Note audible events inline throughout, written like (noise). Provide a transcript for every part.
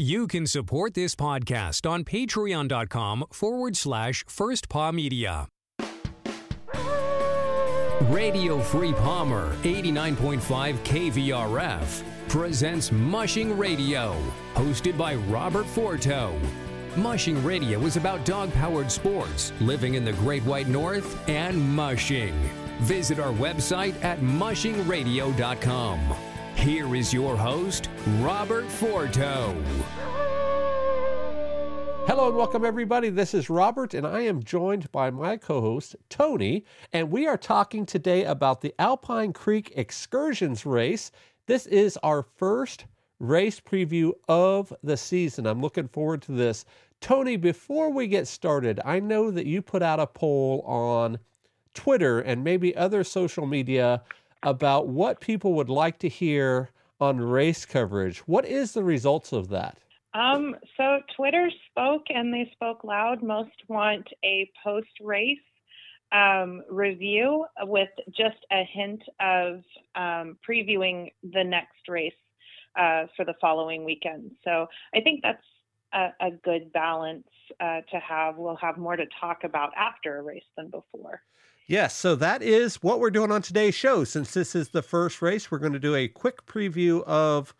You can support this podcast on patreon.com forward slash first paw media. Radio Free Palmer 89.5 KVRF presents Mushing Radio, hosted by Robert Forto. Mushing Radio is about dog powered sports, living in the Great White North, and mushing. Visit our website at mushingradio.com. Here is your host, Robert Forto. Hello and welcome, everybody. This is Robert, and I am joined by my co host, Toni, and we are talking today about the Alpine Creek Excursions race. This is our first race preview of the season. I'm looking forward to this. Toni, before we get started, I know that you put out a poll on Twitter and maybe other social media about what people would like to hear on race coverage. What is the results of that? Um, so Twitter spoke and they spoke loud. Most want a post race um, review with just a hint of um, previewing the next race uh, for the following weekend. So I think that's a, a good balance uh, to have. We'll have more to talk about after a race than before. Yes, so that is what we're doing on today's show. Since this is the first race, we're going to do a quick preview of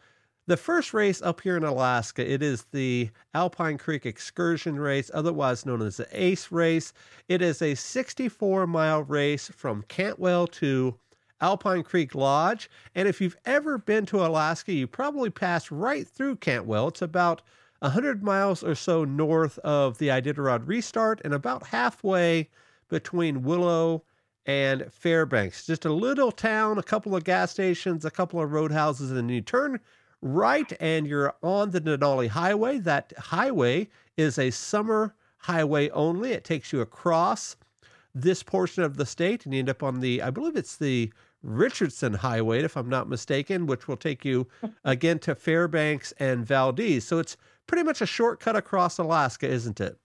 the first race up here in Alaska, it is the Alpine Creek Excursion Race, otherwise known as the ACE Race. It is a 64 mile race from Cantwell to Alpine Creek Lodge. And if you've ever been to Alaska, you probably passed right through Cantwell. It's about 100 miles or so north of the Iditarod restart and about halfway between Willow and Fairbanks. Just a little town, a couple of gas stations, a couple of roadhouses, and you turn right and you're on the Denali Highway. That highway is a summer highway only. It takes you across this portion of the state and you end up on the, I believe it's the Richardson Highway, if I'm not mistaken, which will take you (laughs) again to Fairbanks and Valdez. So it's pretty much a shortcut across Alaska, isn't it?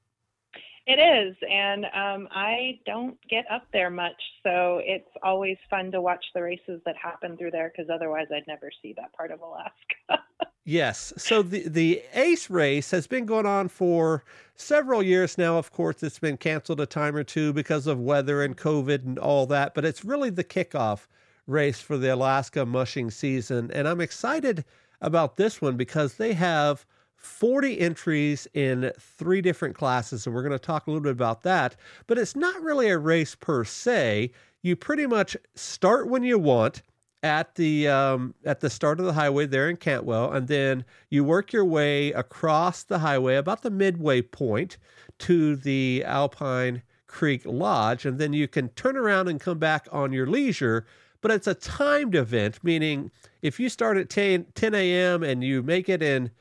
It is, and um, I don't get up there much, so it's always fun to watch the races that happen through there because otherwise I'd never see that part of Alaska. (laughs) yes, so the the Ace race has been going on for several years now. Of course, it's been canceled a time or two because of weather and COVID and all that, but it's really the kickoff race for the Alaska mushing season, and I'm excited about this one because they have 40 entries in three different classes, and we're going to talk a little bit about that. But it's not really a race per se. You pretty much start when you want at the um, at the start of the highway there in Cantwell, and then you work your way across the highway about the midway point to the Alpine Creek Lodge, and then you can turn around and come back on your leisure. But it's a timed event, meaning if you start at 10, 10 a.m. and you make it in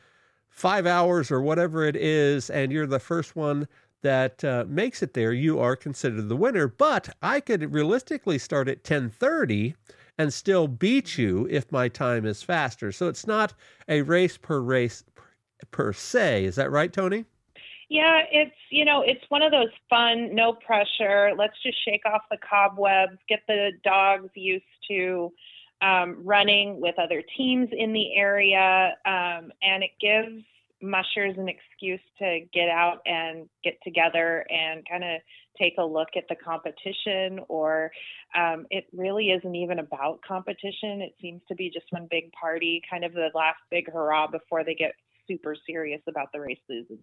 five hours or whatever it is, and you're the first one that uh, makes it there, you are considered the winner. But I could realistically start at 1030 and still beat you if my time is faster. So it's not a race per race per se. Is that right, Toni? Yeah, it's you know it's one of those fun, no pressure. Let's just shake off the cobwebs, get the dogs used to um, running with other teams in the area, um, and it gives mushers an excuse to get out and get together and kind of take a look at the competition or um, it really isn't even about competition. It seems to be just one big party kind of the last big hurrah before they get super serious about the race season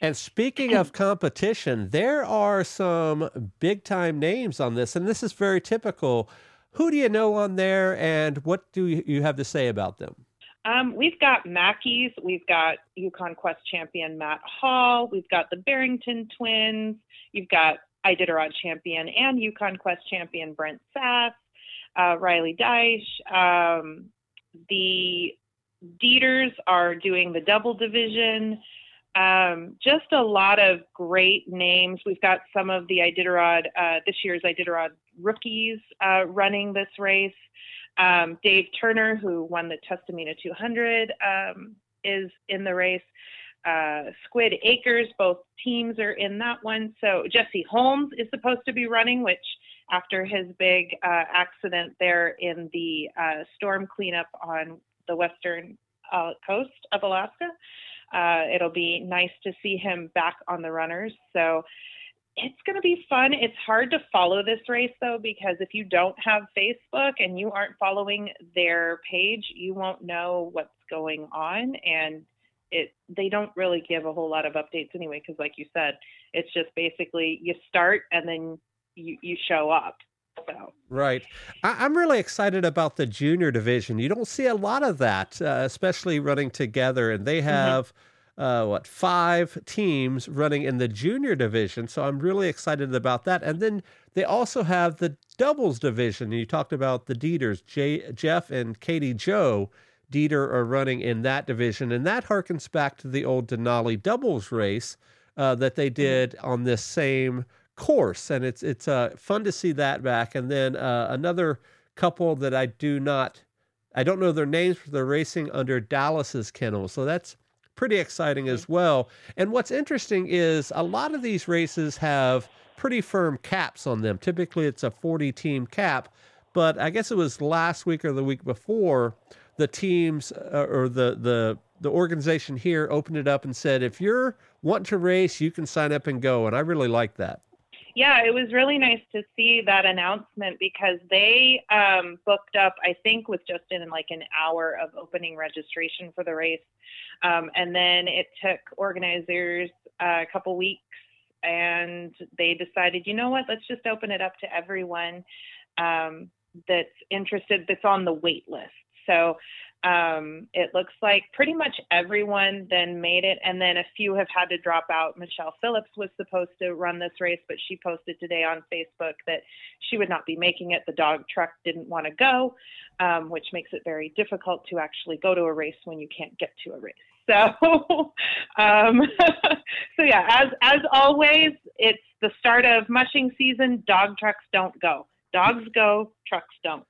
and speaking of competition there are some big time names on this and this is very typical who do you know on there, and what do you have to say about them? Um, we've got Mackey's, we've got Yukon Quest champion Matt Hall, we've got the Berington twins, you've got Iditarod champion and Yukon Quest champion Brent Sass, uh, Riley Dyche. Um, the Deeters are doing the double division. Um, just a lot of great names. We've got some of the Iditarod, uh, this year's Iditarod rookies uh, running this race. Um, Dave Turner, who won the Tustumena 200, um, is in the race. Uh, Squid Acres, both teams are in that one. So Jessie Holmes is supposed to be running, which after his big uh, accident there in the uh, storm cleanup on the western uh, coast of Alaska, Uh, it'll be nice to see him back on the runners. So it's going to be fun. It's hard to follow this race though, because if you don't have Facebook and you aren't following their page, you won't know what's going on. And it they don't really give a whole lot of updates anyway, because like you said, it's just basically you start and then you, you show up. So. Right. I, am really excited about the junior division. You don't see a lot of that, uh, especially running together. And they mm-hmm. have. Mm-hmm uh, what five teams running in the junior division. So I'm really excited about that. And then they also have the doubles division. You talked about the Deeters, Jay, Jeff and Katie Joe. Deeter are running in that division, and that harkens back to the old Denali doubles race uh, that they did on this same course, and it's it's uh, fun to see that back. And then uh, another couple that I do not, I don't know their names, but they're racing under Dallas's kennel, so that's pretty exciting as well. And what's interesting is a lot of these races have pretty firm caps on them. Typically, it's a 40 team cap, but I guess it was last week or the week before the teams uh, or the the the organization here opened it up and said if you're wanting to race, you can sign up and go. And I really like that. Yeah, it was really nice to see that announcement because they um, booked up, I think, with Justin in like an hour of opening registration for the race. Um, and then it took organizers a couple weeks and they decided, you know what, let's just open it up to everyone um, that's interested, that's on the wait list. So um, it looks like pretty much everyone then made it, and then a few have had to drop out. Michelle Phillips was supposed to run this race, but she posted today on Facebook that she would not be making it. The dog truck didn't want to go, um, which makes it very difficult to actually go to a race when you can't get to a race. (laughs) So, um, (laughs) so yeah, as as always, it's the start of mushing season. Dog trucks don't go. Dogs go, trucks don't.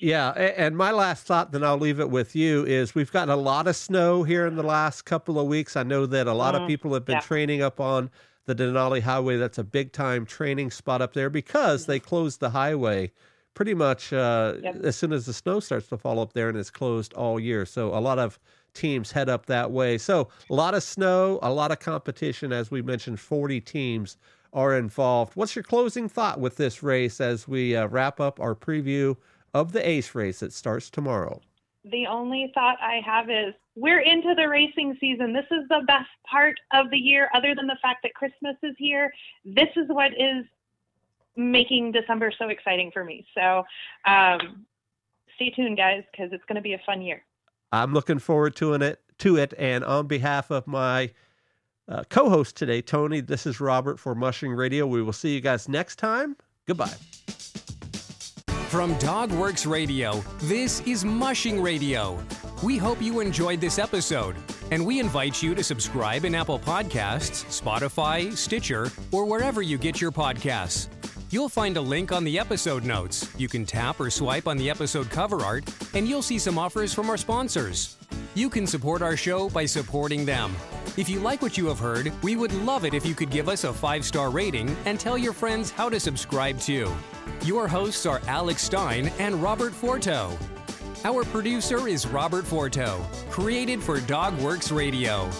Yeah, and my last thought, then I'll leave it with you, is we've gotten a lot of snow here in the last couple of weeks. I know that a lot mm, of people have been yeah. training up on the Denali Highway. That's a big time training spot up there because they closed the highway pretty much uh, yep. as soon as the snow starts to fall up there, and it's closed all year. So a lot of teams head up that way. So a lot of snow, a lot of competition. As we mentioned, 40 teams are involved. What's your closing thought with this race as we uh, wrap up our preview of the ACE race that starts tomorrow? The only thought I have is we're into the racing season. This is the best part of the year, other than the fact that Christmas is here. This is what is making December so exciting for me. So um, stay tuned, guys, because it's going to be a fun year. I'm looking forward to it. To it, and on behalf of my uh, co-host today, Toni, this is Robert for Mushing Radio. We will see you guys next time. Goodbye. From Dogworks Radio, this is Mushing Radio. We hope you enjoyed this episode, and we invite you to subscribe in Apple Podcasts, Spotify, Stitcher, or wherever you get your podcasts. You'll find a link on the episode notes. You can tap or swipe on the episode cover art, and you'll see some offers from our sponsors. You can support our show by supporting them. If you like what you have heard, we would love it if you could give us a five star rating and tell your friends how to subscribe too. Your hosts are Alex Stein and Robert Forto. Our producer is Robert Forto, created for Dogworks Radio.